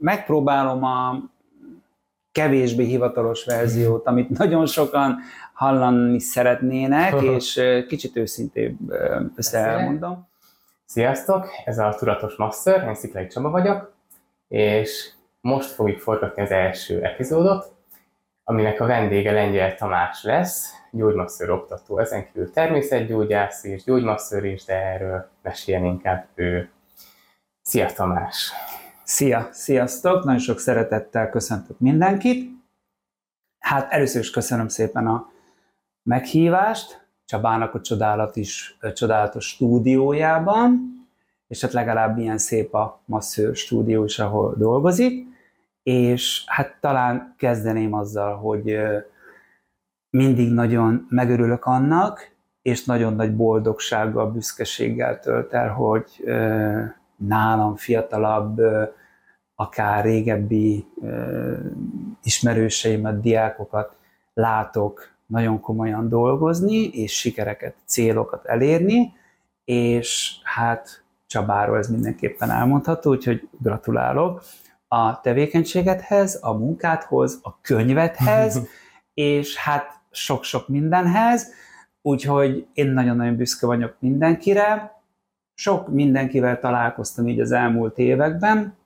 megpróbálom a kevésbé hivatalos verziót, amit nagyon sokan hallani szeretnének, és kicsit őszintébb össze elmondom. Sziasztok, ez a Tudatos Master, én Sziklai Csaba vagyok, és most fogjuk forgatni az első epizódot, aminek a vendége Lengyel Tamás lesz, gyógymasször oktató, ezen kívül természetgyógyász és gyógymasször is, de erről meséljen inkább ő. Szia Tamás! Szia, sziasztok! Nagyon sok szeretettel köszöntök mindenkit. Hát először is köszönöm szépen a meghívást Csabának a csodálat is, a csodálatos stúdiójában, és hát legalább ilyen szép a masszőr stúdió is, ahol dolgozik, és hát talán kezdeném azzal, hogy mindig nagyon megörülök annak, és nagyon nagy boldogsággal, büszkeséggel tölt el, hogy nálam fiatalabb akár régebbi ismerőseimet, diákokat látok nagyon komolyan dolgozni, és sikereket, célokat elérni, és hát Csabáról ez mindenképpen elmondható, úgyhogy gratulálok a tevékenységedhez, a munkádhoz, a könyvedhez, és hát sok-sok mindenhez, úgyhogy én nagyon-nagyon büszke vagyok mindenkire. Sok mindenkivel találkoztam így az elmúlt években,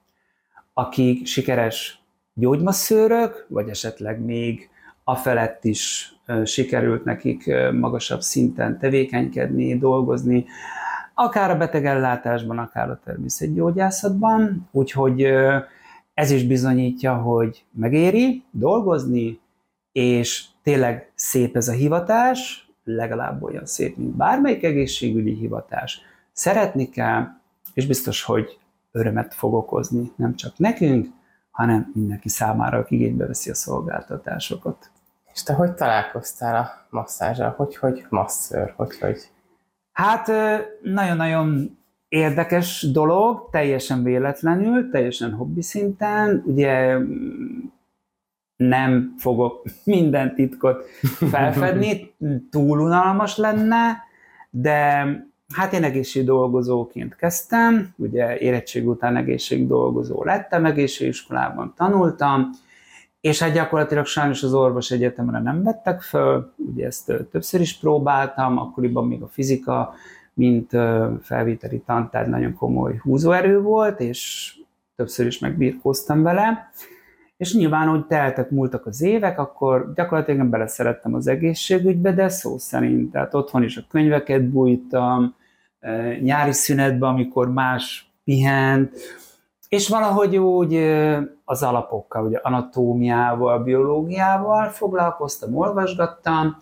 akik sikeres gyógymasszőrök, vagy esetleg még afelett is sikerült nekik magasabb szinten tevékenykedni, dolgozni, akár a betegellátásban, akár a természetgyógyászatban, úgyhogy ez is bizonyítja, hogy megéri dolgozni, és tényleg szép ez a hivatás, legalább olyan szép, mint bármelyik egészségügyi hivatás. Szeretni kell, és biztos, hogy örömet fog okozni nem csak nekünk, hanem mindenki számára, aki igénybe veszi a szolgáltatásokat. És te hogy találkoztál a masszázsal? Hogy, hogy masször? Hogy, hogy? Hát nagyon-nagyon érdekes dolog, teljesen véletlenül, teljesen hobbi szinten. Ugye nem fogok minden titkot felfedni, túl unalmas lenne, de Hát én egészségdolgozóként kezdtem, ugye érettség után egészségdolgozó lettem, egészségiskolában tanultam, és hát gyakorlatilag sajnos az orvos egyetemre nem vettek föl, ugye ezt többször is próbáltam, akkoriban még a fizika, mint felvételi tantárgy nagyon komoly húzóerő volt, és többször is megbírkoztam vele. És nyilván, hogy teltek, múltak az évek, akkor gyakorlatilag én beleszerettem az egészségügybe, de szó szerint. Tehát otthon is a könyveket bújtam, nyári szünetben, amikor más pihent, és valahogy úgy az alapokkal, ugye anatómiával, biológiával foglalkoztam, olvasgattam,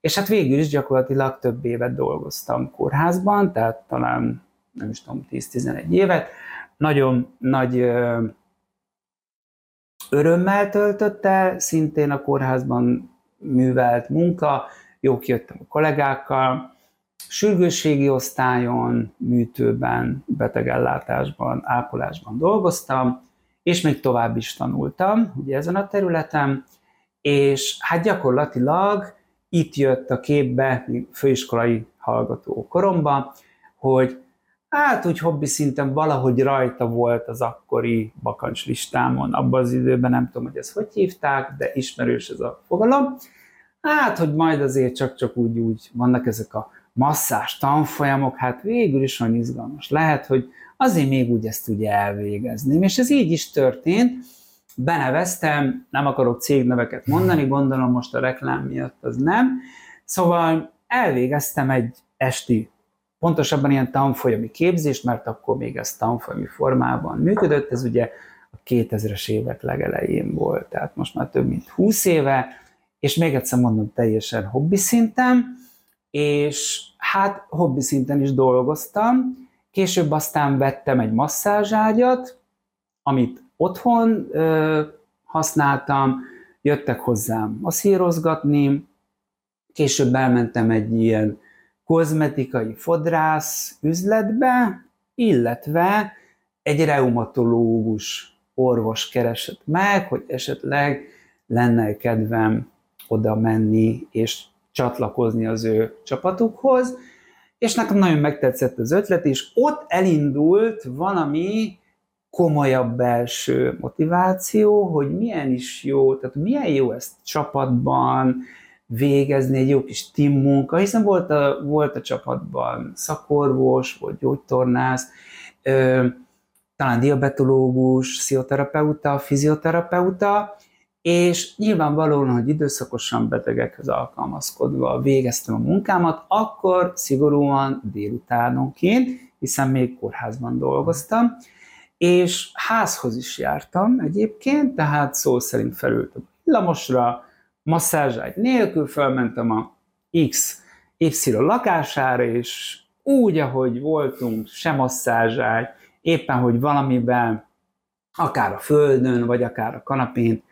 és hát végül is gyakorlatilag több évet dolgoztam kórházban, tehát talán nem is tudom, 10-11 évet. Nagyon nagy örömmel töltötte, szintén a kórházban művelt munka, jó kijöttem a kollégákkal, sürgősségi osztályon, műtőben, betegellátásban, ápolásban dolgoztam, és még tovább is tanultam, ugye ezen a területen, és hát gyakorlatilag itt jött a képbe, főiskolai hallgató koromba, hogy hát úgy hobbi szinten valahogy rajta volt az akkori bakancs listámon, abban az időben nem tudom, hogy ezt hogy hívták, de ismerős ez a fogalom. Hát, hogy majd azért csak-csak úgy, úgy vannak ezek a masszás tanfolyamok, hát végül is olyan izgalmas. Lehet, hogy azért még úgy ezt ugye elvégezném. És ez így is történt. Beneveztem, nem akarok cégneveket mondani, gondolom most a reklám miatt az nem. Szóval elvégeztem egy esti pontosabban ilyen tanfolyami képzést, mert akkor még ez tanfolyami formában működött, ez ugye a 2000-es évek legelején volt, tehát most már több mint 20 éve, és még egyszer mondom, teljesen hobbi szinten, és hát hobbi szinten is dolgoztam, később aztán vettem egy masszázságyat, amit otthon ö, használtam, jöttek hozzám masszírozgatni, később elmentem egy ilyen kozmetikai fodrász üzletbe, illetve egy reumatológus orvos keresett meg, hogy esetleg lenne kedvem oda menni és csatlakozni az ő csapatukhoz, és nekem nagyon megtetszett az ötlet, és ott elindult valami komolyabb belső motiváció, hogy milyen is jó, tehát milyen jó ezt csapatban végezni, egy jó kis team munka, hiszen volt a, volt a csapatban szakorvos, vagy gyógytornász, ö, talán diabetológus, pszichoterapeuta, fizioterapeuta, és nyilvánvalóan, hogy időszakosan betegekhez alkalmazkodva végeztem a munkámat, akkor szigorúan délutánonként, hiszen még kórházban dolgoztam, és házhoz is jártam egyébként, tehát szó szerint felültem a villamosra, masszázságy nélkül felmentem a X, Y lakására, és úgy, ahogy voltunk, sem masszázságy, éppen, hogy valamiben, akár a földön, vagy akár a kanapén,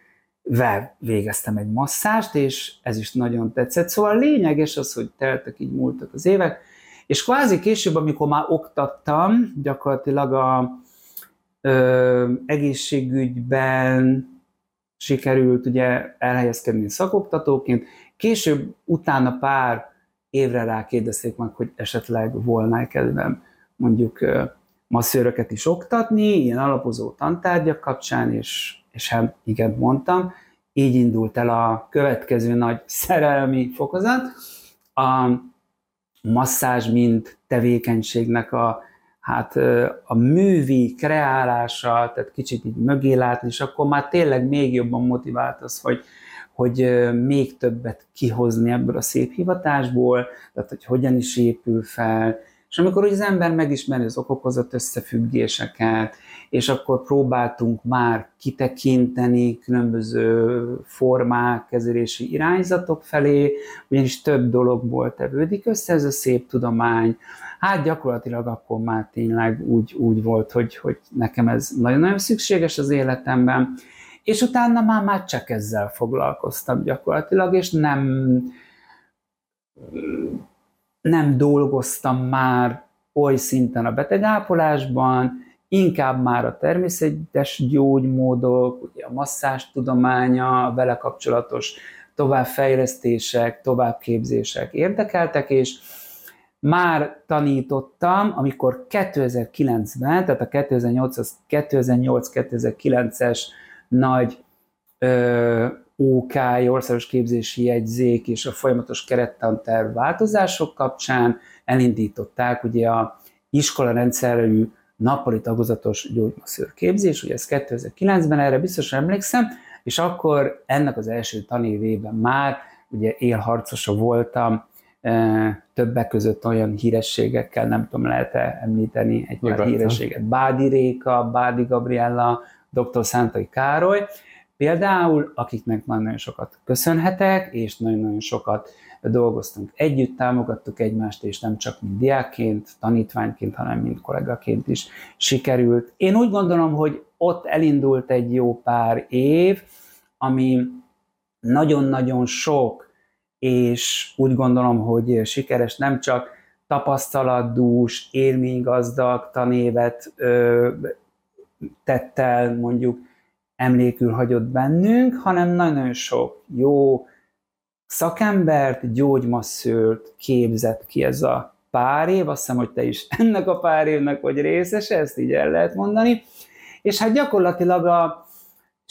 végeztem egy masszást, és ez is nagyon tetszett. Szóval lényeges az, hogy teltek, így múltak az évek, és kvázi később, amikor már oktattam, gyakorlatilag a ö, egészségügyben sikerült ugye elhelyezkedni szakoktatóként, később utána pár évre rá kérdezték meg, hogy esetleg volna kedvem mondjuk masszőröket is oktatni, ilyen alapozó tantárgyak kapcsán, és, és hát igen, mondtam, így indult el a következő nagy szerelmi fokozat, a masszázs, mint tevékenységnek a, hát a művi kreálása, tehát kicsit így mögé látni, és akkor már tényleg még jobban motivált az, hogy, hogy még többet kihozni ebből a szép hivatásból, tehát hogy hogyan is épül fel, és amikor az ember megismeri az okokozat összefüggéseket, és akkor próbáltunk már kitekinteni különböző formák, kezelési irányzatok felé, ugyanis több dologból tevődik össze ez a szép tudomány. Hát gyakorlatilag akkor már tényleg úgy, úgy volt, hogy, hogy nekem ez nagyon-nagyon szükséges az életemben, és utána már, már csak ezzel foglalkoztam gyakorlatilag, és nem nem dolgoztam már oly szinten a betegápolásban, inkább már a természetes gyógymódok, ugye a masszás tudománya, a vele kapcsolatos továbbfejlesztések, továbbképzések érdekeltek, és már tanítottam, amikor 2009-ben, tehát a 2008-2009-es nagy ö, OK, országos képzési jegyzék és a folyamatos kerettanterv változások kapcsán elindították ugye a iskola rendszerű nappali tagozatos gyógymasszőr képzés, ugye ez 2009-ben, erre biztosan emlékszem, és akkor ennek az első tanévében már ugye élharcosa voltam, többek között olyan hírességekkel, nem tudom, lehet-e említeni egy pár hírességet, Bádi Réka, Bádi Gabriella, dr. Szántai Károly, Például, akiknek nagyon-nagyon sokat köszönhetek, és nagyon-nagyon sokat dolgoztunk együtt, támogattuk egymást, és nem csak mint diákként, tanítványként, hanem mint kollégaként is sikerült. Én úgy gondolom, hogy ott elindult egy jó pár év, ami nagyon-nagyon sok, és úgy gondolom, hogy sikeres nem csak tapasztalatdús, élménygazdag tanévet ö, tett el mondjuk emlékül hagyott bennünk, hanem nagyon sok jó szakembert, gyógymasszőrt képzett ki ez a pár év, azt hiszem, hogy te is ennek a pár évnek vagy részes, ezt így el lehet mondani, és hát gyakorlatilag a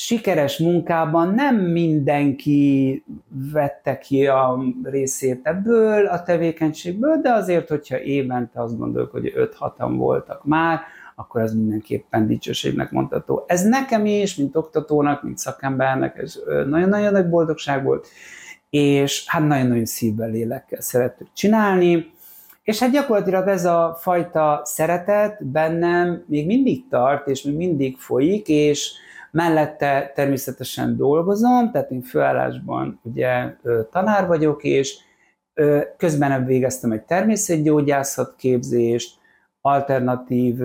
sikeres munkában nem mindenki vette ki a részét ebből a tevékenységből, de azért, hogyha évente azt gondoljuk, hogy 5-6-an voltak már, akkor ez mindenképpen dicsőségnek mondható. Ez nekem is, mint oktatónak, mint szakembernek, ez nagyon-nagyon nagy boldogság volt, és hát nagyon-nagyon szívvel, lélekkel szerettük csinálni, és hát gyakorlatilag ez a fajta szeretet bennem még mindig tart, és még mindig folyik, és mellette természetesen dolgozom, tehát én főállásban ugye tanár vagyok, és közben végeztem egy természetgyógyászat képzést, alternatív,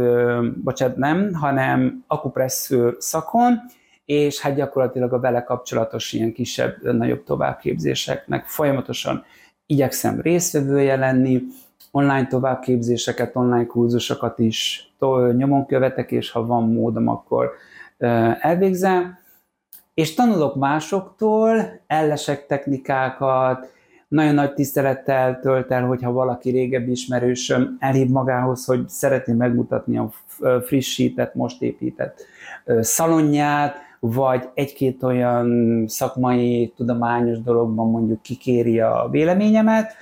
bocsánat nem, hanem akupresszőr szakon, és hát gyakorlatilag a vele kapcsolatos ilyen kisebb, nagyobb továbbképzéseknek folyamatosan igyekszem résztvevője lenni, online továbbképzéseket, online kurzusokat is nyomon követek, és ha van módom, akkor elvégzem, és tanulok másoktól, ellesek technikákat, nagyon nagy tisztelettel tölt el, hogyha valaki régebbi ismerősöm elhív magához, hogy szeretné megmutatni a frissített, most épített szalonját, vagy egy-két olyan szakmai, tudományos dologban mondjuk kikéri a véleményemet.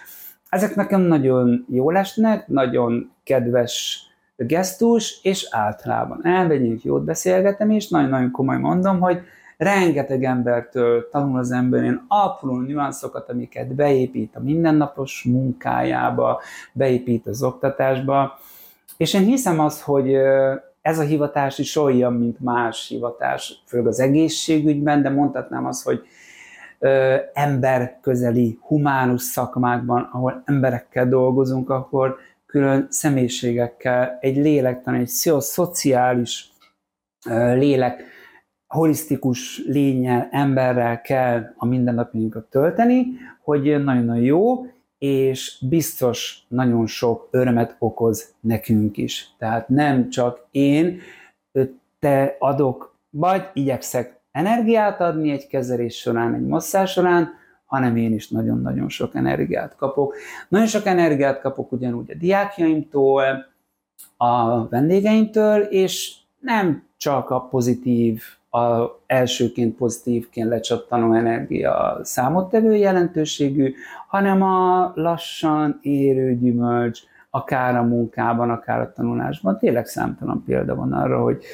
Ezek nekem nagyon jó esnek, nagyon kedves gesztus, és általában. Elmegyünk, jót beszélgetem, és nagyon-nagyon komoly mondom, hogy rengeteg embertől tanul az ember ilyen apró nüanszokat, amiket beépít a mindennapos munkájába, beépít az oktatásba, és én hiszem azt, hogy ez a hivatás is olyan, mint más hivatás, főleg az egészségügyben, de mondhatnám azt, hogy emberközeli, humánus szakmákban, ahol emberekkel dolgozunk, akkor külön személyiségekkel, egy lélektan, egy szociális lélek, holisztikus lényel, emberrel kell a mindennapjainkat tölteni, hogy nagyon-nagyon jó, és biztos nagyon sok örömet okoz nekünk is. Tehát nem csak én, te adok, vagy igyekszek energiát adni egy kezelés során, egy masszás során, hanem én is nagyon-nagyon sok energiát kapok. Nagyon sok energiát kapok ugyanúgy a diákjaimtól, a vendégeimtől, és nem csak a pozitív a elsőként pozitívként lecsattanó energia számottevő jelentőségű, hanem a lassan érő gyümölcs, akár a munkában, akár a tanulásban. Tényleg számtalan példa van arra, hogy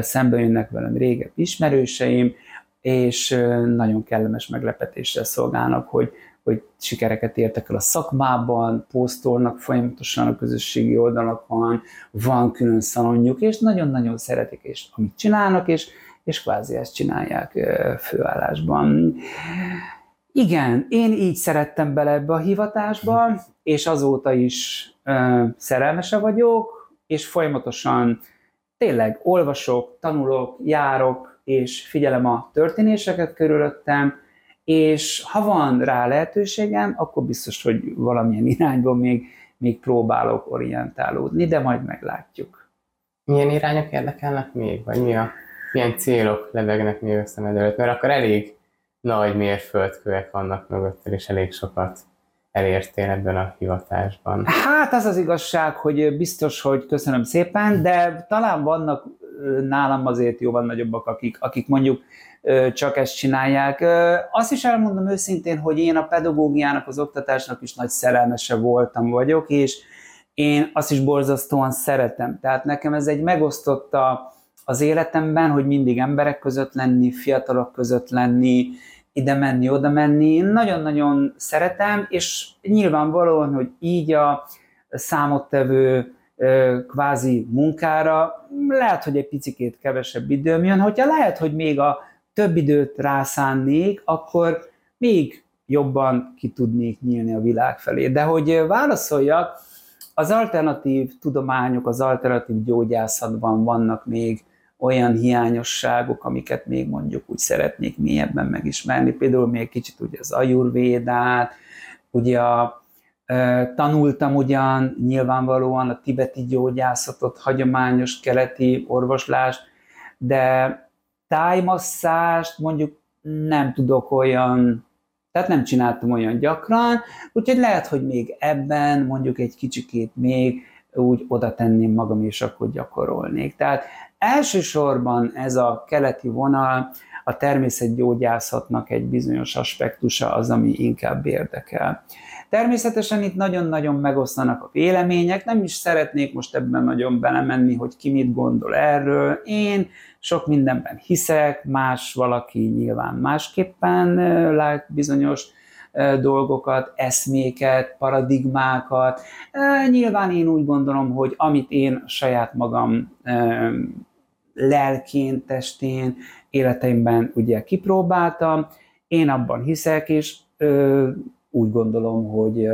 szembe jönnek velem régebb ismerőseim, és nagyon kellemes meglepetéssel szolgálnak, hogy, hogy sikereket értek el a szakmában, posztolnak folyamatosan a közösségi oldalakon, van külön szalonjuk, és nagyon-nagyon szeretik, és amit csinálnak, és és kvázi ezt csinálják főállásban. Igen, én így szerettem bele ebbe a hivatásba, és azóta is ö, szerelmese vagyok, és folyamatosan tényleg olvasok, tanulok, járok, és figyelem a történéseket körülöttem, és ha van rá lehetőségem, akkor biztos, hogy valamilyen irányban még, még próbálok orientálódni, de majd meglátjuk. Milyen irányok érdekelnek még, vagy mi a milyen célok lebegnek még a szemed előtt, mert akkor elég nagy mérföldkövek vannak mögötted, és elég sokat elértél ebben a hivatásban. Hát az az igazság, hogy biztos, hogy köszönöm szépen, de talán vannak nálam azért jóval nagyobbak, akik, akik mondjuk csak ezt csinálják. Azt is elmondom őszintén, hogy én a pedagógiának, az oktatásnak is nagy szerelmese voltam vagyok, és én azt is borzasztóan szeretem. Tehát nekem ez egy megosztotta az életemben, hogy mindig emberek között lenni, fiatalok között lenni, ide menni, oda menni. Nagyon-nagyon szeretem, és nyilvánvalóan, hogy így a számottevő kvázi munkára lehet, hogy egy picikét kevesebb időm jön. Hogyha lehet, hogy még a több időt rászánnék, akkor még jobban ki tudnék nyílni a világ felé. De hogy válaszoljak, az alternatív tudományok, az alternatív gyógyászatban vannak még olyan hiányosságok, amiket még mondjuk úgy szeretnék mélyebben megismerni, például még kicsit ugye az ajurvédát, ugye a, tanultam ugyan nyilvánvalóan a tibeti gyógyászatot, hagyományos keleti orvoslást, de tájmasszást mondjuk nem tudok olyan, tehát nem csináltam olyan gyakran, úgyhogy lehet, hogy még ebben mondjuk egy kicsikét még úgy oda tenném magam, és akkor gyakorolnék. Tehát Elsősorban ez a keleti vonal a természetgyógyászatnak egy bizonyos aspektusa az, ami inkább érdekel. Természetesen itt nagyon-nagyon megosztanak a vélemények, nem is szeretnék most ebben nagyon belemenni, hogy ki mit gondol erről. Én sok mindenben hiszek, más valaki nyilván másképpen lát bizonyos dolgokat, eszméket, paradigmákat. Nyilván én úgy gondolom, hogy amit én saját magam lelkén, testén, életeimben ugye kipróbáltam, én abban hiszek, és úgy gondolom, hogy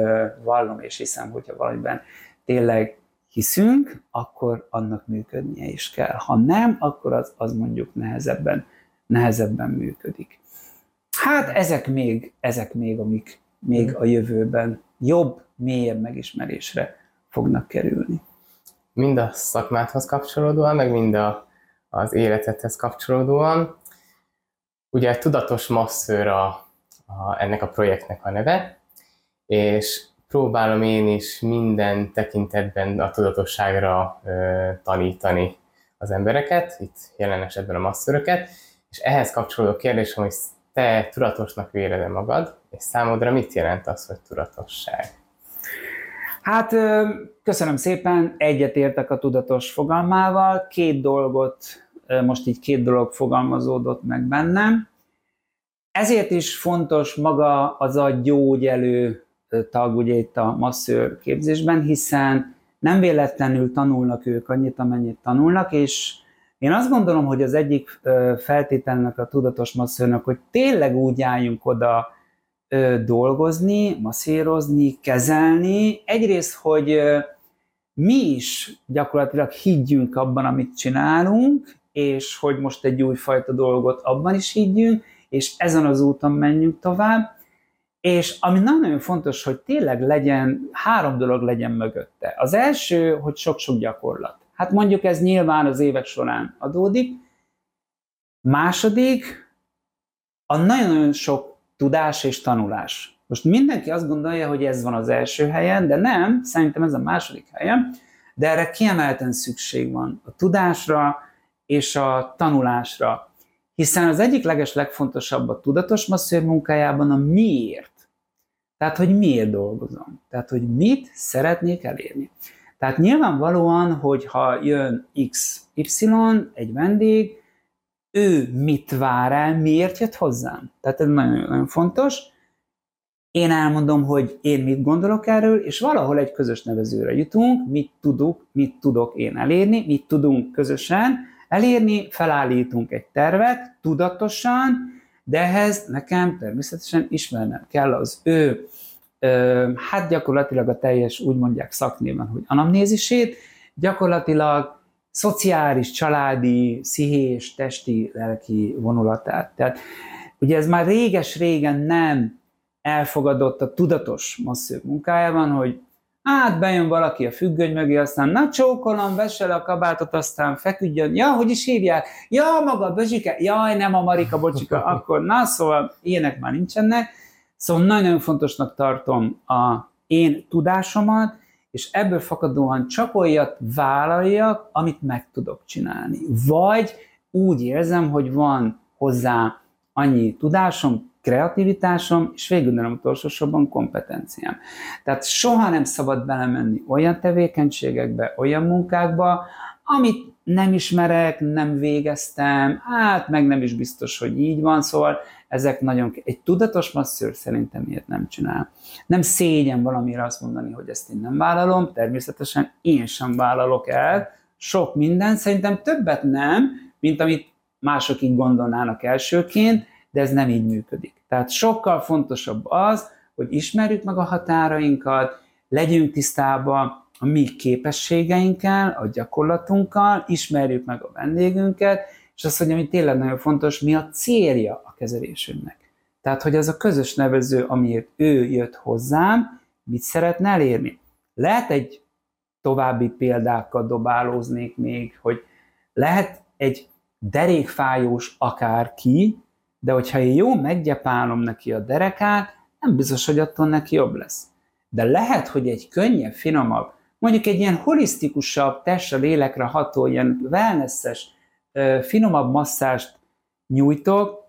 vallom és hiszem, hogyha valamiben tényleg hiszünk, akkor annak működnie is kell. Ha nem, akkor az, az mondjuk nehezebben, nehezebben működik. Hát ezek még, ezek még, amik még a jövőben jobb, mélyebb megismerésre fognak kerülni. Mind a szakmádhoz kapcsolódóan, meg mind a az életedhez kapcsolódóan. Ugye tudatos masszőr a, a, ennek a projektnek a neve, és próbálom én is minden tekintetben a tudatosságra ö, tanítani az embereket, itt jelen esetben a masszöröket, és ehhez kapcsolódó kérdés, hogy te tudatosnak véled magad, és számodra mit jelent az, hogy tudatosság? Hát köszönöm szépen, egyetértek a tudatos fogalmával, két dolgot, most így két dolog fogalmazódott meg bennem. Ezért is fontos maga az a gyógyelő tag ugye itt a masszőr képzésben, hiszen nem véletlenül tanulnak ők annyit, amennyit tanulnak, és én azt gondolom, hogy az egyik feltételnek a tudatos masszőrnek, hogy tényleg úgy álljunk oda dolgozni, masszírozni, kezelni. Egyrészt, hogy mi is gyakorlatilag higgyünk abban, amit csinálunk, és hogy most egy újfajta dolgot abban is higgyünk, és ezen az úton menjünk tovább. És ami nagyon fontos, hogy tényleg legyen, három dolog legyen mögötte. Az első, hogy sok-sok gyakorlat. Hát mondjuk ez nyilván az évek során adódik. Második, a nagyon-nagyon sok tudás és tanulás. Most mindenki azt gondolja, hogy ez van az első helyen, de nem, szerintem ez a második helyen, de erre kiemelten szükség van a tudásra és a tanulásra, hiszen az egyik leges legfontosabb a tudatos masszőr munkájában a miért. Tehát, hogy miért dolgozom. Tehát, hogy mit szeretnék elérni. Tehát nyilvánvalóan, hogy ha jön XY, egy vendég, ő mit vár el, miért jött hozzám. Tehát ez nagyon, nagyon fontos. Én elmondom, hogy én mit gondolok erről, és valahol egy közös nevezőre jutunk, mit tudok, mit tudok én elérni, mit tudunk közösen elérni, felállítunk egy tervet tudatosan, de ehhez nekem természetesen ismernem kell az ő, hát gyakorlatilag a teljes, úgy mondják szaknéven, hogy anamnézisét, gyakorlatilag szociális, családi, szihés, testi, lelki vonulatát. Tehát ugye ez már réges-régen nem elfogadott a tudatos masszők munkájában, hogy hát bejön valaki a függöny mögé, aztán na csókolom, vesse le a kabátot, aztán feküdjön, ja, hogy is hívják? Ja, maga Bözsike, jaj, nem a Marika, bocsika, akkor na, szóval ilyenek már nincsenek. Szóval nagyon fontosnak tartom a én tudásomat, és ebből fakadóan csak olyat vállaljak, amit meg tudok csinálni. Vagy úgy érzem, hogy van hozzá annyi tudásom, kreativitásom, és végül nem utolsó sorban kompetenciám. Tehát soha nem szabad belemenni olyan tevékenységekbe, olyan munkákba, amit nem ismerek, nem végeztem, hát meg nem is biztos, hogy így van, szóval ezek nagyon, egy tudatos masszőr szerintem miért nem csinál. Nem szégyen valamire azt mondani, hogy ezt én nem vállalom, természetesen én sem vállalok el, sok minden, szerintem többet nem, mint amit mások így gondolnának elsőként, de ez nem így működik. Tehát sokkal fontosabb az, hogy ismerjük meg a határainkat, legyünk tisztában a mi képességeinkkel, a gyakorlatunkkal, ismerjük meg a vendégünket, és azt, hogy ami tényleg nagyon fontos, mi a célja a kezelésünknek. Tehát, hogy az a közös nevező, amiért ő jött hozzám, mit szeretne elérni. Lehet egy további példákkal dobálóznék még, hogy lehet egy derékfájós akárki, de hogyha én jó meggyepálom neki a derekát, nem biztos, hogy attól neki jobb lesz. De lehet, hogy egy könnyebb, finomabb, mondjuk egy ilyen holisztikusabb, testre, lélekre ható, ilyen wellnesses, finomabb masszást nyújtok,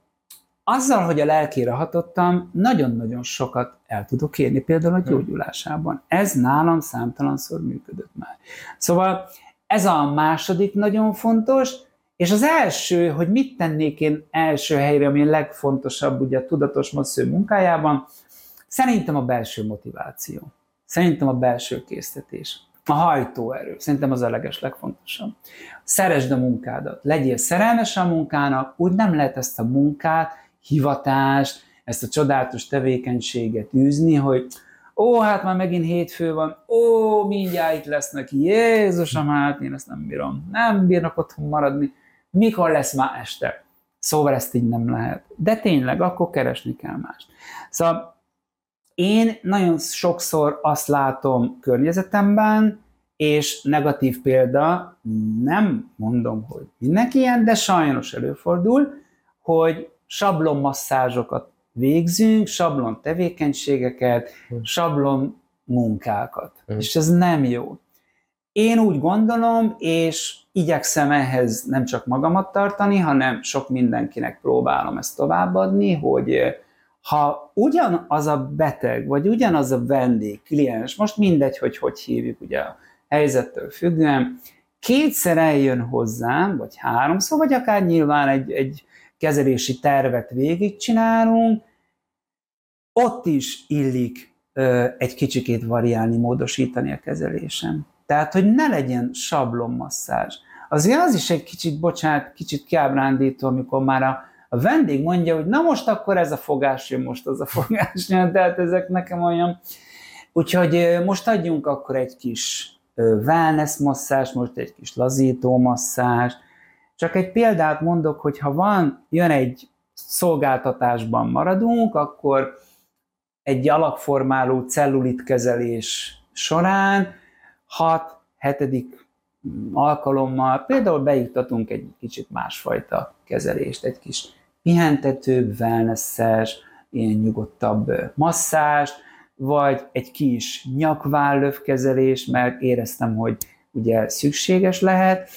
azzal, hogy a lelkére hatottam, nagyon-nagyon sokat el tudok érni, például a gyógyulásában. Ez nálam számtalanszor működött már. Szóval ez a második nagyon fontos, és az első, hogy mit tennék én első helyre, ami a legfontosabb ugye a tudatos massző munkájában, szerintem a belső motiváció. Szerintem a belső késztetés. A hajtóerő. Szerintem az a leges legfontosabb. Szeresd a munkádat. Legyél szerelmes a munkának, úgy nem lehet ezt a munkát, hivatást, ezt a csodálatos tevékenységet űzni, hogy ó, hát már megint hétfő van, ó, mindjárt itt lesznek, Jézusom, hát én ezt nem bírom, nem bírnak otthon maradni, mikor lesz már este? Szóval ezt így nem lehet. De tényleg, akkor keresni kell mást. Szóval én nagyon sokszor azt látom környezetemben, és negatív példa, nem mondom, hogy mindenki ilyen, de sajnos előfordul, hogy sablonmasszázsokat végzünk, sablon tevékenységeket, Hmm. sablon munkákat. Hmm. És ez nem jó. Én úgy gondolom, és igyekszem ehhez nem csak magamat tartani, hanem sok mindenkinek próbálom ezt továbbadni, hogy eh, ha ugyanaz a beteg, vagy ugyanaz a vendég, kliens, most mindegy, hogy hogy hívjuk ugye a helyzettől függően, kétszer eljön hozzám, vagy háromszor, vagy akár nyilván egy, egy kezelési tervet végigcsinálunk, ott is illik ö, egy kicsikét variálni, módosítani a kezelésem. Tehát, hogy ne legyen sablonmasszázs. Azért az is egy kicsit, bocsánat, kicsit kiábrándító, amikor már a, a vendég mondja, hogy na most akkor ez a fogás jön, most az a fogás jön, tehát ezek nekem olyan. Úgyhogy most adjunk akkor egy kis wellness masszázs, most egy kis lazító masszázs. Csak egy példát mondok, hogy ha van, jön egy szolgáltatásban maradunk, akkor egy alakformáló cellulitkezelés során 6-7. alkalommal például bejuttatunk egy kicsit másfajta kezelést, egy kis pihentetőbb, wellnesses, ilyen nyugodtabb masszázs, vagy egy kis nyakvállöv kezelés, mert éreztem, hogy ugye szükséges lehet.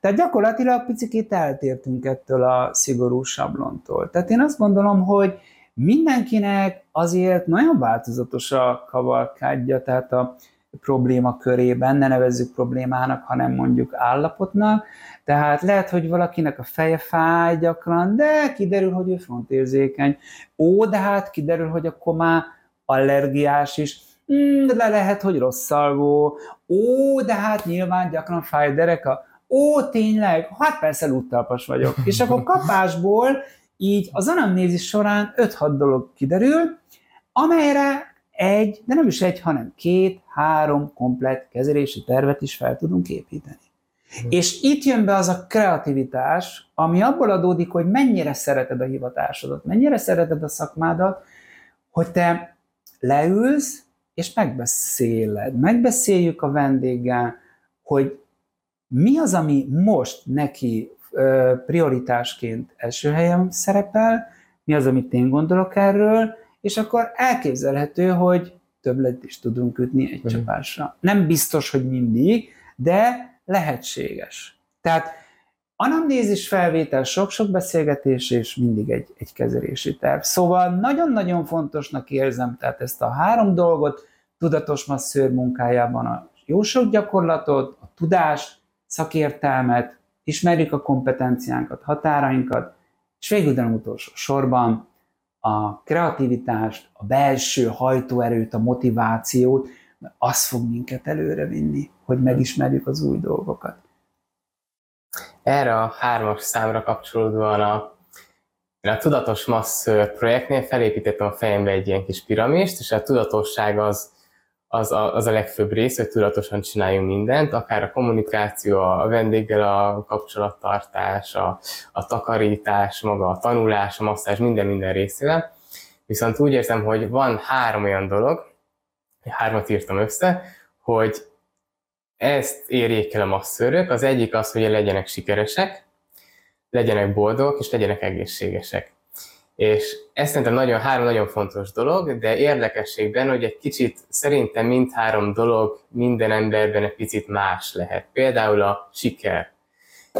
Tehát gyakorlatilag picit eltértünk ettől a szigorú sablontól. Tehát én azt gondolom, hogy mindenkinek azért nagyon változatos a kavalkádja, tehát a probléma körében, ne nevezzük problémának, hanem mondjuk állapotnak. Tehát lehet, hogy valakinek a feje fáj gyakran, de kiderül, hogy ő frontérzékeny. Ó, de hát kiderül, hogy akkor már allergiás is. Mm, le lehet, hogy rosszalvó. Ó, de hát nyilván gyakran fáj dereka. Ó, tényleg? Hát persze lúttalpas vagyok. És akkor kapásból így az anamnézis során 5-6 dolog kiderül, amelyre egy, de nem is egy, hanem két, három komplet kezelési tervet is fel tudunk építeni. Hmm. És itt jön be az a kreativitás, ami abból adódik, hogy mennyire szereted a hivatásodat, mennyire szereted a szakmádat, hogy te leülsz, és megbeszéled, megbeszéljük a vendéggel, hogy mi az, ami most neki prioritásként első helyen szerepel, mi az, amit én gondolok erről, és akkor elképzelhető, hogy többlet is tudunk ütni egy uh-huh. csapásra. Nem biztos, hogy mindig, de lehetséges. Tehát anamnézis felvétel, sok-sok beszélgetés, és mindig egy, egy kezelési terv. Szóval nagyon-nagyon fontosnak érzem, tehát ezt a három dolgot tudatos masszőr munkájában a jó sok gyakorlatot, a tudást, szakértelmet, ismerjük a kompetenciánkat, határainkat, és végül, de nem utolsó sorban a kreativitást, a belső hajtóerőt, a motivációt, az fog minket előre vinni, hogy megismerjük az új dolgokat. Erre a hármas számra kapcsolódóan a, a Tudatos Masször projektnél felépítettem a fejembe egy ilyen kis piramist, és a tudatosság az, az a, az a legfőbb rész, hogy tudatosan csináljunk mindent, akár a kommunikáció, a vendéggel a kapcsolattartás, a, a takarítás, maga a tanulás, a masszázs, minden minden részével. Viszont úgy érzem, hogy van három olyan dolog, hármat írtam össze, hogy ezt érjék el a masszörök. Az egyik az, hogy legyenek sikeresek, legyenek boldogok és legyenek egészségesek. És ez szerintem nagyon, három nagyon fontos dolog, de érdekességben, hogy egy kicsit szerintem mindhárom dolog minden emberben egy picit más lehet. Például a siker.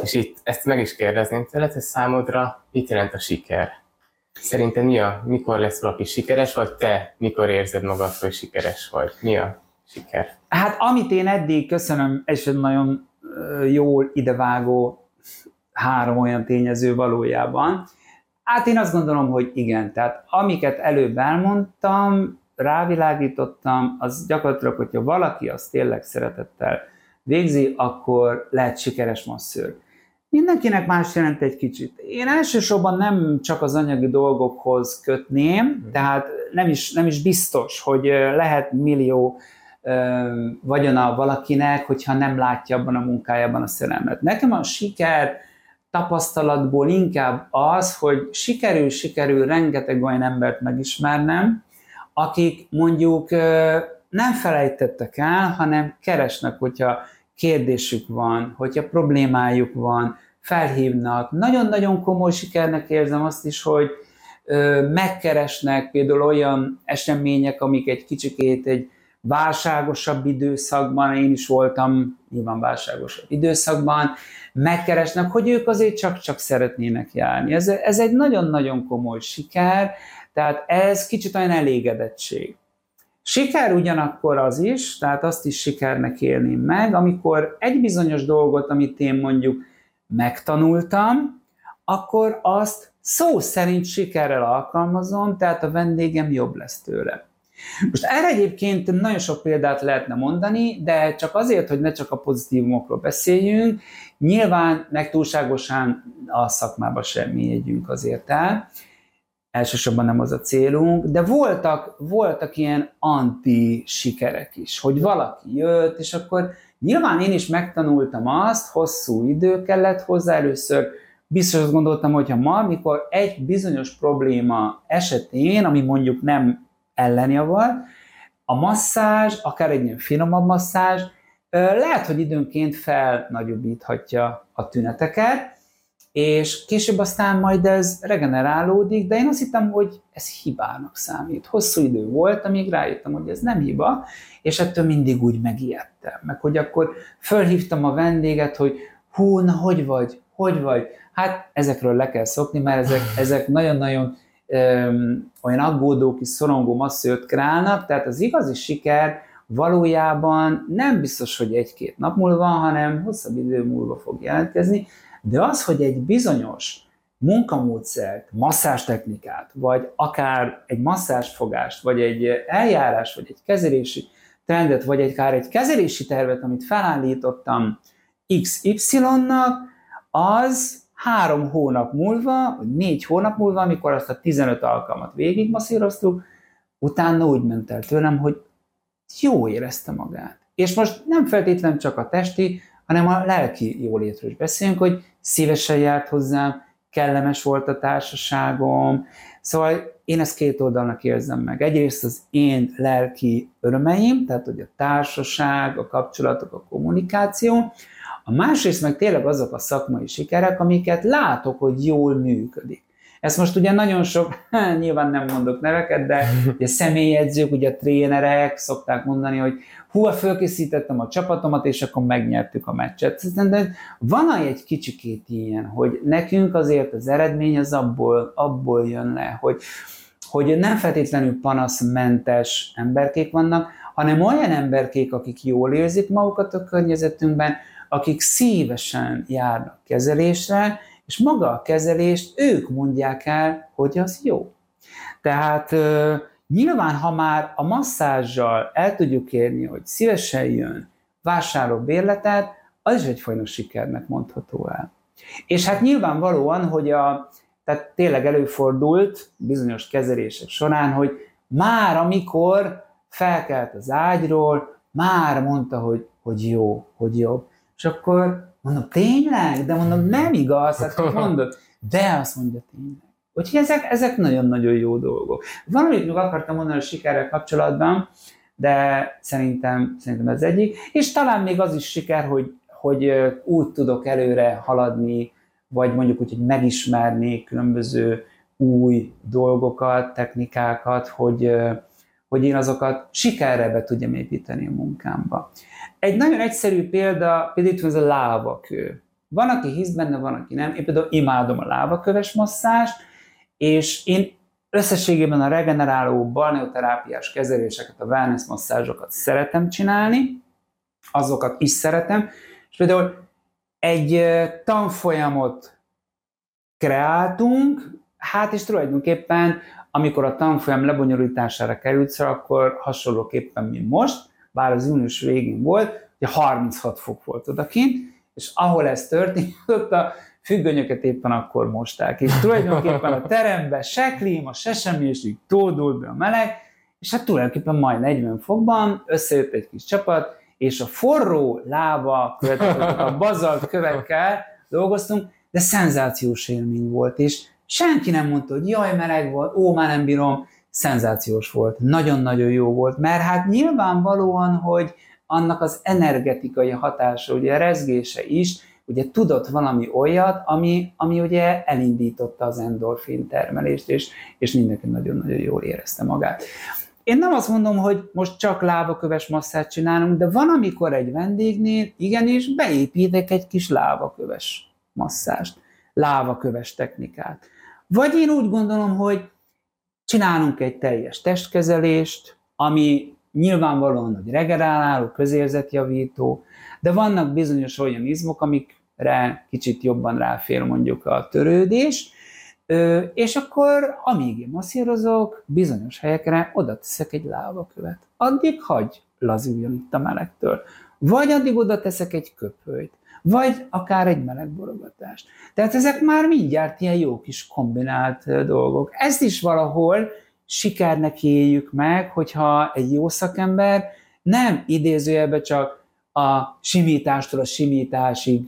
És itt ezt meg is kérdezném tőled, hogy számodra mit jelent a siker? Szerintem mi a, mikor lesz valaki sikeres, vagy te mikor érzed magad, hogy sikeres vagy? Mi a siker? Hát amit én eddig köszönöm, és egy nagyon jól idevágó három olyan tényező valójában, Hát én azt gondolom, hogy igen. Tehát amiket előbb elmondtam, rávilágítottam, az gyakorlatilag, hogyha valaki azt tényleg szeretettel végzi, akkor lehet sikeres masszőr. Mindenkinek más jelent egy kicsit. Én elsősorban nem csak az anyagi dolgokhoz kötném, tehát nem is, nem is biztos, hogy lehet millió vagyona valakinek, hogyha nem látja abban a munkájában a szerelmet. Nekem a siker tapasztalatból inkább az, hogy sikerül, sikerül rengeteg olyan embert megismernem, akik mondjuk nem felejtettek el, hanem keresnek, hogyha kérdésük van, hogyha problémájuk van, felhívnak. Nagyon-nagyon komoly sikernek érzem azt is, hogy megkeresnek például olyan események, amik egy kicsikét egy válságosabb időszakban, én is voltam nyilván válságosabb időszakban, megkeresnek, hogy ők azért csak-csak szeretnének járni. Ez, ez egy nagyon-nagyon komoly siker, tehát ez kicsit olyan elégedettség. Siker ugyanakkor az is, tehát azt is sikernek élném meg, amikor egy bizonyos dolgot, amit én mondjuk megtanultam, akkor azt szó szerint sikerrel alkalmazom, tehát a vendégem jobb lesz tőle. Most erre egyébként nagyon sok példát lehetne mondani, de csak azért, hogy ne csak a pozitívumokról beszéljünk, nyilván meg túlságosan a szakmába sem mélyedjünk azért el, elsősorban nem az a célunk, de voltak, voltak ilyen anti-sikerek is, hogy valaki jött, és akkor nyilván én is megtanultam azt, hosszú idő kellett hozzá először, biztos azt gondoltam, hogy ha ma, mikor egy bizonyos probléma esetén, ami mondjuk nem ellenjavar, a masszázs, akár egy ilyen finomabb masszázs, lehet, hogy időnként felnagyobbíthatja a tüneteket, és később aztán majd ez regenerálódik, de én azt hittem, hogy ez hibának számít. Hosszú idő volt, amíg rájöttem, hogy ez nem hiba, és ettől mindig úgy megijedtem. Meg hogy akkor fölhívtam a vendéget, hogy hú, na hogy vagy, hogy vagy? Hát ezekről le kell szokni, mert ezek, ezek nagyon-nagyon olyan aggódó kis szorongó masszőt králnak, tehát az igazi siker valójában nem biztos, hogy egy-két nap múlva, hanem hosszabb idő múlva fog jelentkezni, de az, hogy egy bizonyos munkamódszert, technikát, vagy akár egy masszásfogást, vagy egy eljárás, vagy egy kezelési trendet, vagy akár egy kezelési tervet, amit felállítottam XY-nak, az három hónap múlva, vagy négy hónap múlva, amikor azt a 15 alkalmat végigmasszíroztuk, utána úgy ment el tőlem, hogy jó érezte magát. És most nem feltétlenül csak a testi, hanem a lelki jólétről is beszélünk, hogy szívesen járt hozzám, kellemes volt a társaságom, szóval én ezt két oldalnak érzem meg. Egyrészt az én lelki örömeim, tehát hogy a társaság, a kapcsolatok, a kommunikáció, a másrészt meg tényleg azok a szakmai sikerek, amiket látok, hogy jól működik. Ezt most ugye nagyon sok, nyilván nem mondok neveket, de ugye személyedzők, ugye a trénerek szokták mondani, hogy hú, fölkészítettem a csapatomat, és akkor megnyertük a meccset. De van egy kicsikét ilyen, hogy nekünk azért az eredmény az abból, abból jön le, hogy, hogy nem feltétlenül panaszmentes emberkék vannak, hanem olyan emberkék, akik jól érzik magukat a környezetünkben, akik szívesen járnak kezelésre, és maga a kezelést ők mondják el, hogy az jó. Tehát nyilván, ha már a masszázsal el tudjuk érni, hogy szívesen jön, vásárol bérletet, az is egyfajta sikernek mondható el. És hát nyilvánvalóan, hogy a, tehát tényleg előfordult bizonyos kezelések során, hogy már amikor felkelt az ágyról, már mondta, hogy, hogy jó, hogy jobb. És akkor mondom, tényleg? De mondom, nem igaz, hát mondod. De azt mondja, tényleg. Úgyhogy ezek, ezek nagyon-nagyon jó dolgok. Valamit még akartam mondani a sikerrel kapcsolatban, de szerintem, szerintem ez egyik. És talán még az is siker, hogy, hogy úgy tudok előre haladni, vagy mondjuk úgy, hogy megismerni különböző új dolgokat, technikákat, hogy, hogy én azokat sikerre be tudjam építeni a munkámba. Egy nagyon egyszerű példa, például itt van ez a lávakő. Van, aki hisz benne, van, aki nem. Én például imádom a lávaköves masszást, és én összességében a regeneráló balneoterápiás kezeléseket, a wellness masszázsokat szeretem csinálni, azokat is szeretem, és például egy tanfolyamot kreáltunk, hát és tulajdonképpen amikor a tanfolyam lebonyolítására került szor, akkor hasonlóképpen, mint most, bár az június végén volt, hogy 36 fok volt odakint, és ahol ez történt, ott a függönyöket éppen akkor mosták, és tulajdonképpen a teremben se klíma, se semmi, és így tódult be a meleg, és hát tulajdonképpen majd 40 fokban összejött egy kis csapat, és a forró lába, a bazalt kövekkel dolgoztunk, de szenzációs élmény volt, és senki nem mondta, hogy jaj, meleg volt, ó, már nem bírom, szenzációs volt, nagyon-nagyon jó volt, mert hát nyilvánvalóan, hogy annak az energetikai hatása, ugye a rezgése is ugye tudott valami olyat, ami, ami ugye elindította az endorfin termelést, és, és mindenki nagyon-nagyon jól érezte magát. Én nem azt mondom, hogy most csak lábaköves masszát csinálunk, de van, amikor egy vendégnél igenis beépítek egy kis lábaköves masszást, lávaköves technikát. Vagy én úgy gondolom, hogy csinálunk egy teljes testkezelést, ami nyilvánvalóan, hogy regeneráló, közérzetjavító, de vannak bizonyos olyan izmok, amikre kicsit jobban ráfér mondjuk a törődés, és akkor, amíg én masszírozok, bizonyos helyekre oda teszek egy lávakövet. Addig hagy lazuljon itt a melegtől. Vagy addig oda teszek egy köpőt, vagy akár egy melegborogatást. Tehát ezek már mindjárt ilyen jó kis kombinált dolgok. Ezt is valahol sikernek éljük meg, hogyha egy jó szakember nem idézőjelben csak a simítástól a simításig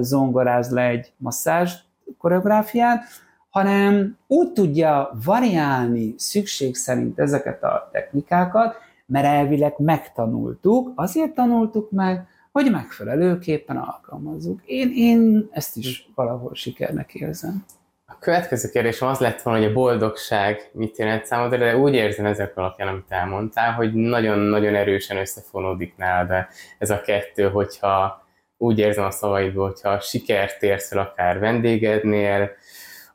zongoráz le egy masszázs koreográfiát, hanem úgy tudja variálni szükség szerint ezeket a technikákat, mert elvileg megtanultuk, azért tanultuk meg, hogy megfelelőképpen alkalmazzuk. Én, én ezt is valahol sikernek érzem. A következő kérdésem az lett volna, hogy a boldogság mit jelent számodra, de úgy érzem ezek alapján, amit elmondtál, hogy nagyon-nagyon erősen összefonódik nálad ez a kettő, hogyha úgy érzem a szavaidból, hogyha sikert érsz el akár vendégednél,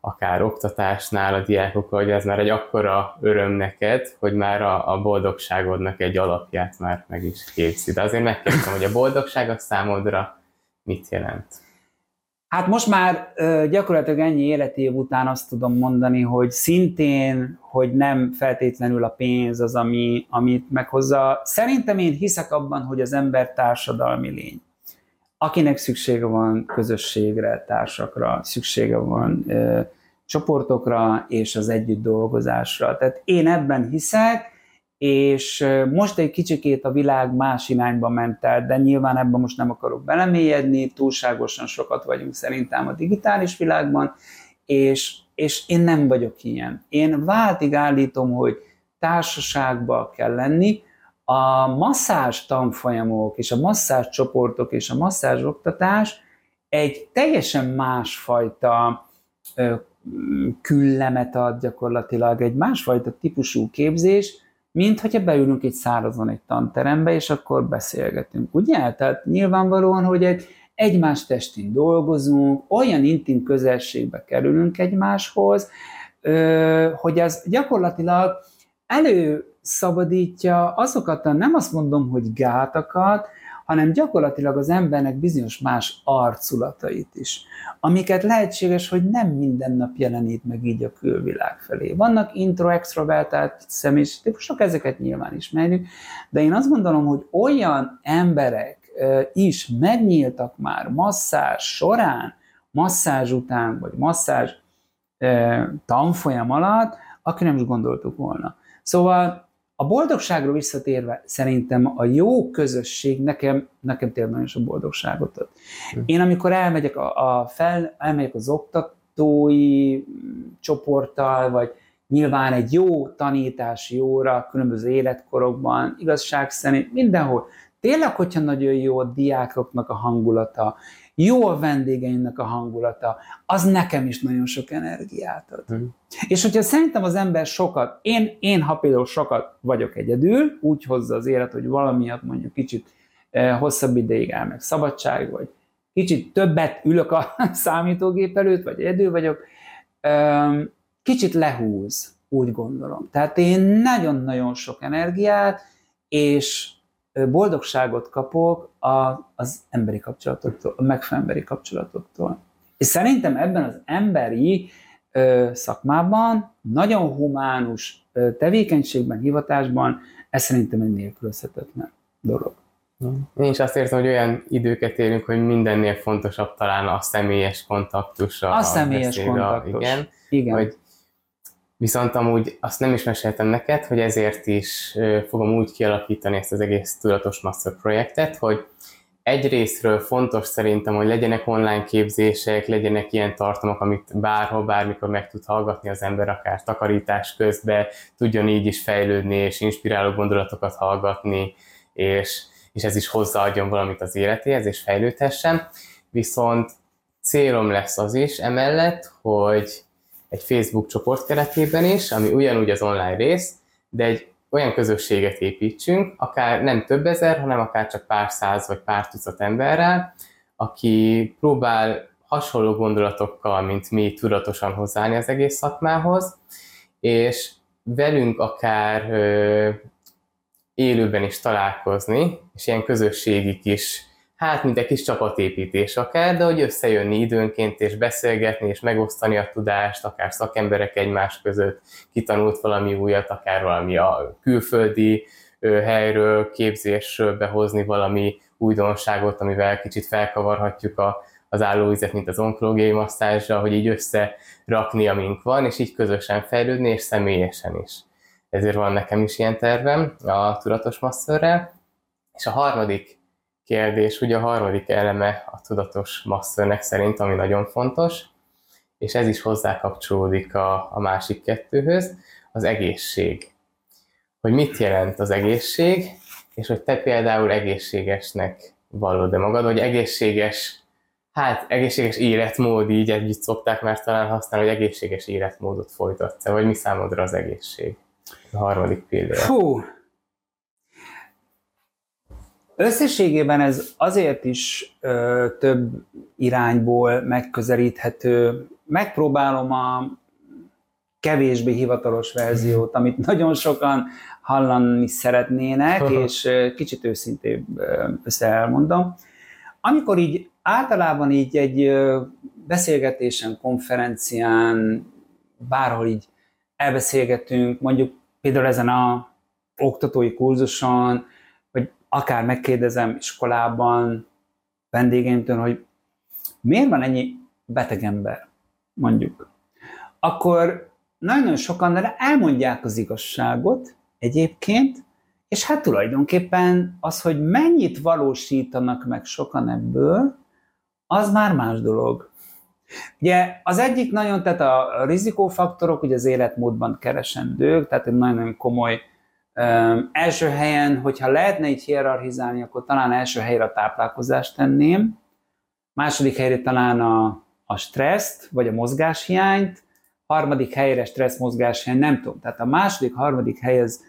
akár oktatásnál a diákokkal, hogy ez már egy akkora öröm neked, hogy már a, a boldogságodnak egy alapját már meg is képzi. De azért megkérdezem, hogy a boldogság a számodra mit jelent? Hát most már gyakorlatilag ennyi életév után azt tudom mondani, hogy szintén, hogy nem feltétlenül a pénz az, ami, amit meghozza. Szerintem én hiszek abban, hogy az ember társadalmi lény. Akinek szüksége van közösségre, társakra, szüksége van ö, csoportokra és az együtt dolgozásra. Tehát én ebben hiszek, és most egy kicsikét a világ más irányba ment el, de nyilván ebben most nem akarok belemélyedni, túlságosan sokat vagyunk szerintem a digitális világban, és, és én nem vagyok ilyen. Én váltig állítom, hogy társaságba kell lenni, a masszázs tanfolyamok és a masszázs csoportok és a masszázs oktatás egy teljesen másfajta küllemet ad gyakorlatilag, egy másfajta típusú képzés, mint hogyha beülünk egy szárazon egy tanterembe, és akkor beszélgetünk, ugye? Tehát nyilvánvalóan, hogy egy egymás testén dolgozunk, olyan intim közelségbe kerülünk egymáshoz, hogy ez gyakorlatilag előszabadítja azokat a, nem azt mondom, hogy gátakat, hanem gyakorlatilag az embernek bizonyos más arculatait is, amiket lehetséges, hogy nem minden nap jelenít meg így a külvilág felé. Vannak intro-extrovertált típusok, ezeket nyilván ismerjük, de én azt gondolom, hogy olyan emberek is megnyíltak már masszázs során, masszázs után, vagy masszázs tanfolyam alatt, aki nem is gondoltuk volna. Szóval a boldogságról visszatérve, szerintem a jó közösség nekem, nekem tényleg nagyon sok boldogságot ad. Hm. Én amikor elmegyek, a, a fel, elmegyek az oktatói mm, csoporttal, vagy nyilván egy jó tanítási óra, különböző életkorokban, igazság szerint mindenhol. Tényleg, hogyha nagyon jó a diákoknak a hangulata, jó a vendégeimnek a hangulata, az nekem is nagyon sok energiát ad. Mm. És hogyha szerintem az ember sokat, én, én ha például sokat vagyok egyedül, úgy hozza az élet, hogy valamiatt mondjuk kicsit eh, hosszabb ideig elmegy szabadság, vagy kicsit többet ülök a számítógép előtt, vagy egyedül vagyok, kicsit lehúz, úgy gondolom. Tehát én nagyon-nagyon sok energiát, és boldogságot kapok a, az emberi kapcsolatoktól, a megfelelő emberi kapcsolatoktól. És szerintem ebben az emberi ö, szakmában, nagyon humánus ö, tevékenységben, hivatásban, ez szerintem egy nélkülözhetetlen dolog. Én is azt érzem, hogy olyan időket élünk, hogy mindennél fontosabb talán a személyes kontaktus. A, a személyes kontaktus. Igen, igen. Hogy Viszont amúgy azt nem is meséltem neked, hogy ezért is fogom úgy kialakítani ezt az egész Tudatos Master projektet, hogy egyrésztről fontos szerintem, hogy legyenek online képzések, legyenek ilyen tartalmak, amit bárhol, bármikor meg tud hallgatni az ember, akár takarítás közben, tudjon így is fejlődni, és inspiráló gondolatokat hallgatni, és, és ez is hozzáadjon valamit az életéhez, és fejlődhessen. Viszont célom lesz az is emellett, hogy egy Facebook csoport keretében is, ami ugyanúgy az online rész, de egy olyan közösséget építsünk, akár nem több ezer, hanem akár csak pár száz vagy pár tucat emberrel, aki próbál hasonló gondolatokkal, mint mi tudatosan hozzáállni az egész szakmához, és velünk akár ö, élőben is találkozni, és ilyen közösségi kis, hát mint egy kis csapatépítés akár, de hogy összejönni időnként, és beszélgetni, és megosztani a tudást, akár szakemberek egymás között, kitanult valami újat, akár valami a külföldi helyről, képzésről behozni valami újdonságot, amivel kicsit felkavarhatjuk a, az állóvizet, mint az onkológiai masszázsra, hogy így összerakni, amink van, és így közösen fejlődni, és személyesen is. Ezért van nekem is ilyen tervem a tudatos masszörrel. És a harmadik kérdés, ugye a harmadik eleme a tudatos masszörnek szerint, ami nagyon fontos, és ez is hozzá kapcsolódik a, a másik kettőhöz, az egészség. Hogy mit jelent az egészség, és hogy te például egészségesnek vallod-e magad, vagy egészséges, hát egészséges életmód, így együtt szokták már talán használni, hogy egészséges életmódot folytatsz vagy mi számodra az egészség? A harmadik pillér. Fú! Összességében ez azért is ö, több irányból megközelíthető. Megpróbálom a kevésbé hivatalos verziót, amit nagyon sokan hallani szeretnének, és kicsit őszintébb össze elmondom. Amikor így általában így egy beszélgetésen, konferencián, bárhol így elbeszélgetünk, mondjuk például ezen a oktatói kurzuson, akár megkérdezem iskolában vendégeimtől, hogy miért van ennyi beteg ember, mondjuk, akkor nagyon-nagyon sokan elmondják az igazságot, egyébként, és hát tulajdonképpen az, hogy mennyit valósítanak meg sokan ebből, az már más dolog. Ugye az egyik nagyon, tehát a rizikófaktorok, ugye az életmódban keresendők, tehát egy nagyon komoly um, első helyen, hogyha lehetne így hierarchizálni, akkor talán első helyre a táplálkozást tenném, második helyre talán a, a stresszt, vagy a mozgáshiányt, harmadik helyre stressz mozgáshiány, nem tudom. Tehát a második, harmadik hely az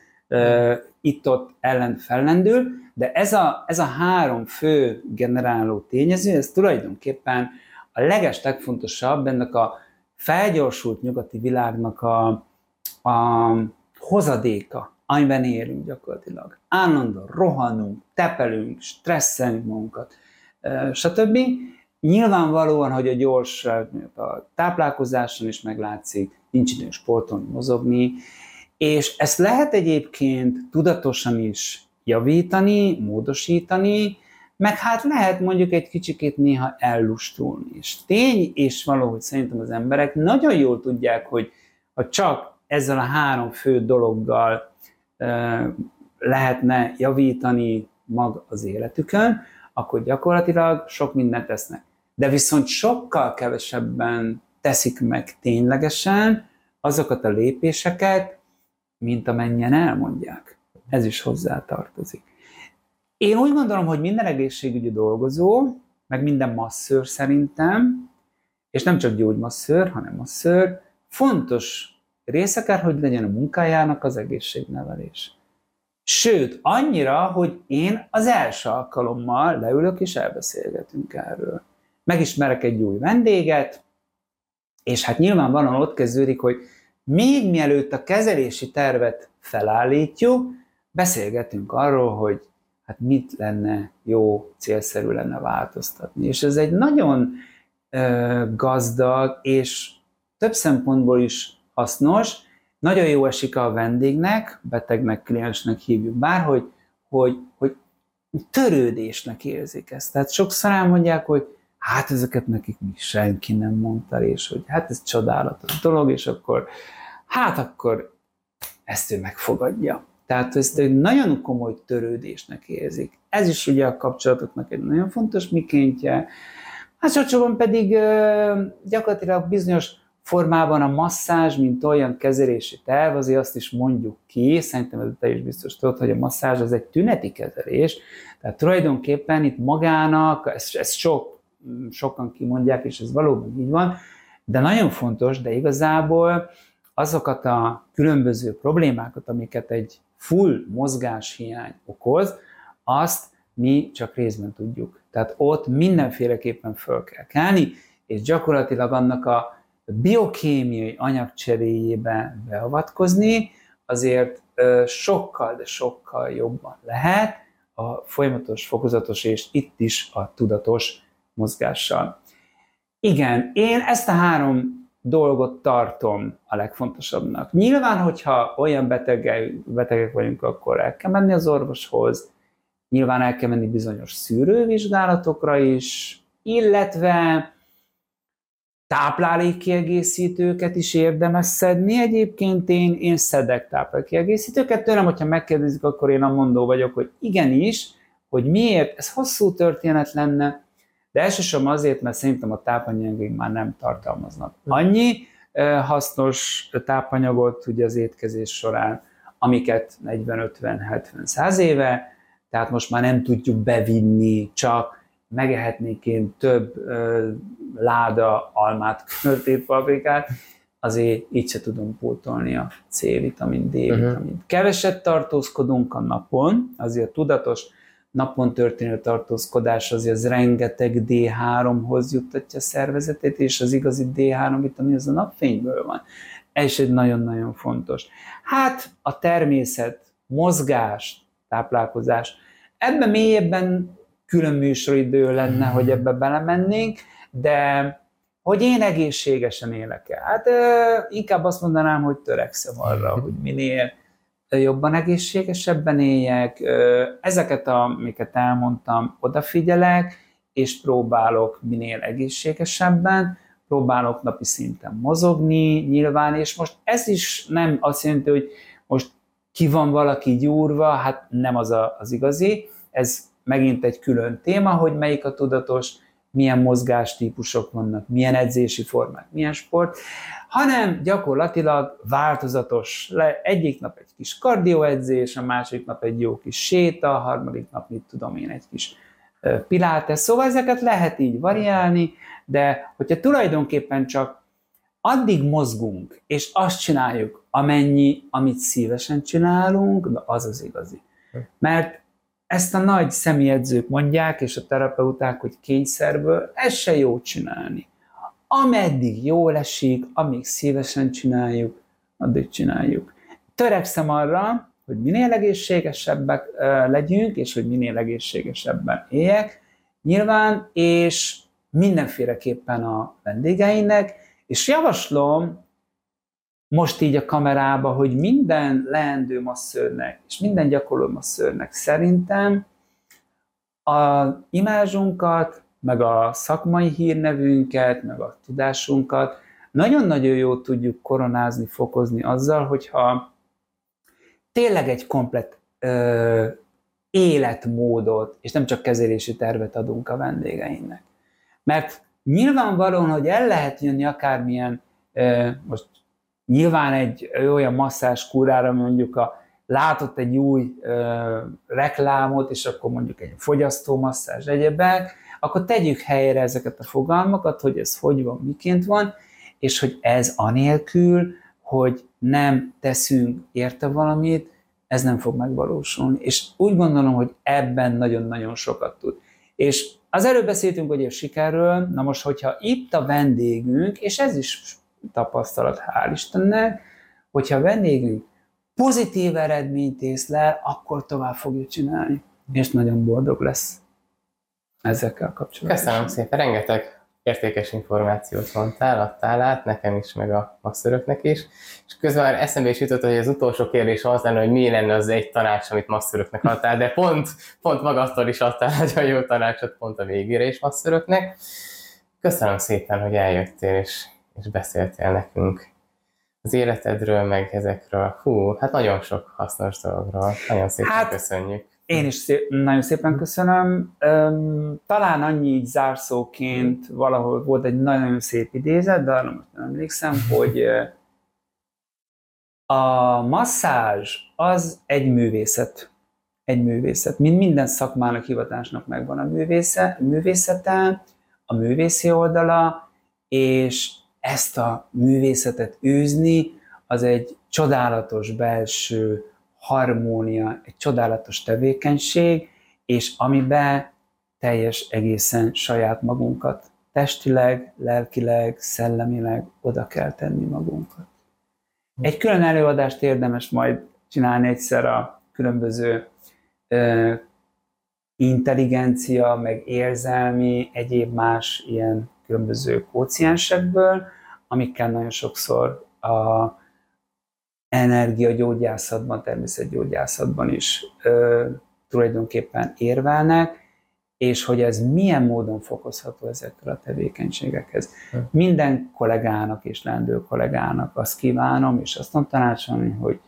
itt-ott ellen fellendül, de ez a, ez a három fő generáló tényező, ez tulajdonképpen a leges legfontosabb ennek a felgyorsult nyugati világnak a, a hozadéka, amiben élünk gyakorlatilag. Állandóan rohanunk, tepelünk, stresszelünk magunkat, stb. Nyilvánvalóan, hogy a gyors a táplálkozáson is meglátszik, nincs időn sporton mozogni, és ezt lehet egyébként tudatosan is javítani, módosítani, meg hát lehet mondjuk egy kicsikét néha ellustulni. És tény és valahogy szerintem az emberek nagyon jól tudják, hogy ha csak ezzel a három fő dologgal lehetne javítani mag az életükön, akkor gyakorlatilag sok mindent tesznek. De viszont sokkal kevesebben teszik meg ténylegesen azokat a lépéseket, mint amennyien elmondják. Ez is hozzá tartozik. Én úgy gondolom, hogy minden egészségügyi dolgozó, meg minden masszőr szerintem, és nem csak gyógymasszőr, hanem masszőr, fontos része kell, hogy legyen a munkájának az egészségnevelés. Sőt, annyira, hogy én az első alkalommal leülök és elbeszélgetünk erről. Megismerek egy új vendéget, és hát nyilvánvalóan ott kezdődik, hogy még mielőtt a kezelési tervet felállítjuk, beszélgetünk arról, hogy hát mit lenne jó, célszerű lenne változtatni. És ez egy nagyon ö, gazdag és több szempontból is hasznos, nagyon jó esik a vendégnek, betegnek, kliensnek hívjuk bár, hogy, hogy, hogy törődésnek érzik ezt. Tehát sokszor elmondják, hogy hát ezeket nekik mi senki nem mondta, és hogy hát ez csodálatos dolog, és akkor hát akkor ezt ő megfogadja. Tehát ezt egy nagyon komoly törődésnek érzik. Ez is ugye a kapcsolatoknak egy nagyon fontos mikéntje. Másodszorban pedig gyakorlatilag bizonyos formában a masszázs, mint olyan kezelési terv, azért azt is mondjuk ki, szerintem te is biztos tudod, hogy a masszázs az egy tüneti kezelés, tehát tulajdonképpen itt magának, ez, ez sok sokan kimondják, és ez valóban így van, de nagyon fontos, de igazából azokat a különböző problémákat, amiket egy full mozgáshiány okoz, azt mi csak részben tudjuk. Tehát ott mindenféleképpen föl kell kelni, és gyakorlatilag annak a biokémiai anyagcseréjébe beavatkozni, azért sokkal, de sokkal jobban lehet a folyamatos, fokozatos és itt is a tudatos mozgással. Igen, én ezt a három dolgot tartom a legfontosabbnak. Nyilván, hogyha olyan betegek, betegek vagyunk, akkor el kell menni az orvoshoz, nyilván el kell menni bizonyos szűrővizsgálatokra is, illetve táplálékkiegészítőket is érdemes szedni. Egyébként én, én szedek táplálékkiegészítőket. Tőlem, hogyha megkérdezik, akkor én a mondó vagyok, hogy igenis, hogy miért, ez hosszú történet lenne, de elsősorban azért, mert szerintem a tápanyagok már nem tartalmaznak annyi hasznos tápanyagot ugye az étkezés során, amiket 40-50-70-100 éve, tehát most már nem tudjuk bevinni, csak megehetnék én több ö, láda almát, körtét paprikát, azért így se tudom pótolni a C-vitamin, D-vitamin. Uh-huh. Keveset tartózkodunk a napon, azért a tudatos napon történő tartózkodás azért az rengeteg D3-hoz juttatja a szervezetét, és az igazi D3 vitamin az a napfényből van. Ez egy nagyon-nagyon fontos. Hát a természet, mozgás, táplálkozás, ebben mélyebben külön műsoridő lenne, hogy ebbe belemennénk, de hogy én egészségesen élek el. Hát inkább azt mondanám, hogy törekszem arra, hogy minél jobban egészségesebben éljek. Ezeket, amiket elmondtam, odafigyelek, és próbálok minél egészségesebben, próbálok napi szinten mozogni, nyilván, és most ez is nem azt jelenti, hogy most ki van valaki gyúrva, hát nem az a, az igazi, ez megint egy külön téma, hogy melyik a tudatos, milyen mozgástípusok vannak, milyen edzési formák, milyen sport, hanem gyakorlatilag változatos. Le, egyik nap egy kis kardioedzés, a másik nap egy jó kis séta, a harmadik nap, mit tudom én, egy kis pilates. Szóval ezeket lehet így variálni, de hogyha tulajdonképpen csak addig mozgunk, és azt csináljuk, amennyi, amit szívesen csinálunk, de az az igazi. Mert ezt a nagy személyedzők mondják, és a terapeuták, hogy kényszerből, ez se jó csinálni. Ameddig jól esik, amíg szívesen csináljuk, addig csináljuk. Törekszem arra, hogy minél egészségesebbek legyünk, és hogy minél egészségesebben éljek, nyilván, és mindenféleképpen a vendégeinek, és javaslom most így a kamerába, hogy minden leendő masszörnek, és minden gyakorló masszörnek szerintem a imázsunkat, meg a szakmai hírnevünket, meg a tudásunkat nagyon-nagyon jól tudjuk koronázni, fokozni azzal, hogyha tényleg egy komplet ö, életmódot, és nem csak kezelési tervet adunk a vendégeinknek. Mert nyilvánvalóan, hogy el lehet jönni akármilyen, ö, most nyilván egy olyan masszás kurára mondjuk a, látott egy új ö, reklámot, és akkor mondjuk egy fogyasztómasszás egyebek, akkor tegyük helyre ezeket a fogalmakat, hogy ez hogy van, miként van, és hogy ez anélkül, hogy nem teszünk érte valamit, ez nem fog megvalósulni. És úgy gondolom, hogy ebben nagyon-nagyon sokat tud. És az előbb beszéltünk hogy a sikerről, na most, hogyha itt a vendégünk, és ez is tapasztalat, hál' Istennek, hogyha vendégünk pozitív eredményt észlel, akkor tovább fogja csinálni, és nagyon boldog lesz ezekkel kapcsolatban. Köszönöm szépen, rengeteg értékes információt mondtál, adtál át, nekem is, meg a masszöröknek is. És közben már eszembe is jutott, hogy az utolsó kérdés az lenne, hogy mi lenne az egy tanács, amit masszöröknek adtál, de pont, pont magadtól is adtál nagyon jó tanácsot pont a végére is masszöröknek. Köszönöm szépen, hogy eljöttél, és és beszéltél nekünk az életedről, meg ezekről. Hú, hát nagyon sok hasznos dologról. Nagyon szépen hát, köszönjük. Én is szép, nagyon szépen köszönöm. Talán annyi így zárszóként valahol volt egy nagyon szép idézet, de arra most nem emlékszem, hogy a masszázs az egy művészet. Egy művészet. Mint minden szakmának, hivatásnak megvan a művészet, művészete, a művészi oldala, és ezt a művészetet űzni, az egy csodálatos belső harmónia, egy csodálatos tevékenység, és amiben teljes egészen saját magunkat testileg, lelkileg, szellemileg oda kell tenni magunkat. Egy külön előadást érdemes majd csinálni egyszer a különböző ö, intelligencia, meg érzelmi, egyéb más ilyen különböző kóciensekből, amikkel nagyon sokszor a energiagyógyászatban, természetgyógyászatban is ö, tulajdonképpen érvelnek, és hogy ez milyen módon fokozható ezekkel a tevékenységekhez. Hm. Minden kollégának és lendő kollégának azt kívánom, és azt tudom tanácsolni, hogy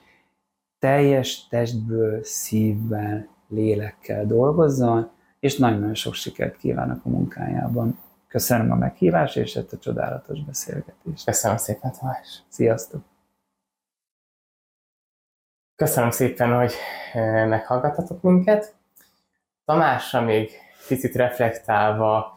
teljes testből, szívvel, lélekkel dolgozzon, és nagyon-nagyon sok sikert kívánok a munkájában. Köszönöm a meghívást és ezt a csodálatos beszélgetést. Köszönöm szépen, Tamás. Sziasztok! Köszönöm szépen, hogy eh, meghallgattatok minket. Tamásra még picit reflektálva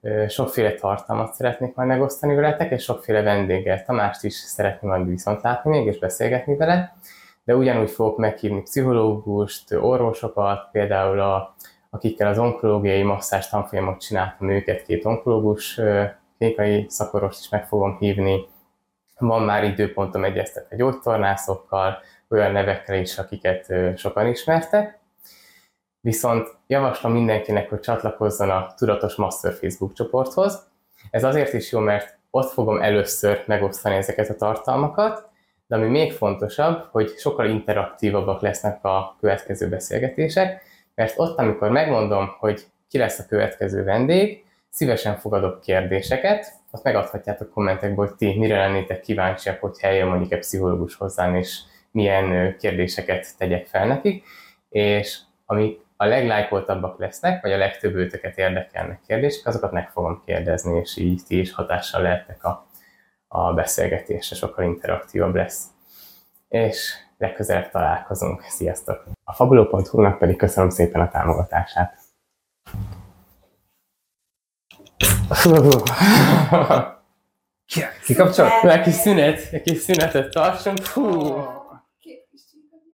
eh, sokféle tartalmat szeretnék majd megosztani veletek, és sokféle vendéggel. Tamást is szeretném majd viszont látni még, és beszélgetni vele, de ugyanúgy fogok meghívni pszichológust, orvosokat, például a, akikkel az onkológiai masszás tanfolyamot csináltam őket, két onkológus klinikai szakorost is meg fogom hívni. Van már időpontom egyeztetve gyógytornászokkal, olyan nevekkel is, akiket sokan ismertek. Viszont javaslom mindenkinek, hogy csatlakozzon a Tudatos Master Facebook csoporthoz. Ez azért is jó, mert ott fogom először megosztani ezeket a tartalmakat, de ami még fontosabb, hogy sokkal interaktívabbak lesznek a következő beszélgetések, mert ott, amikor megmondom, hogy ki lesz a következő vendég, szívesen fogadok kérdéseket, azt megadhatjátok kommentekben, hogy ti mire lennétek kíváncsiak, hogy eljön mondjuk egy pszichológus hozzám, és milyen kérdéseket tegyek fel nekik, és amik a leglájkoltabbak lesznek, vagy a legtöbb őtöket érdekelnek kérdések, azokat meg fogom kérdezni, és így ti is hatással lehetnek a, a beszélgetésre, sokkal interaktívabb lesz. És legközelebb találkozunk. Sziasztok! A fabuló.hu-nak pedig köszönöm szépen a támogatását. Kikapcsolt? Egy kis szünet, egy kis szünetet tartsunk. Fú.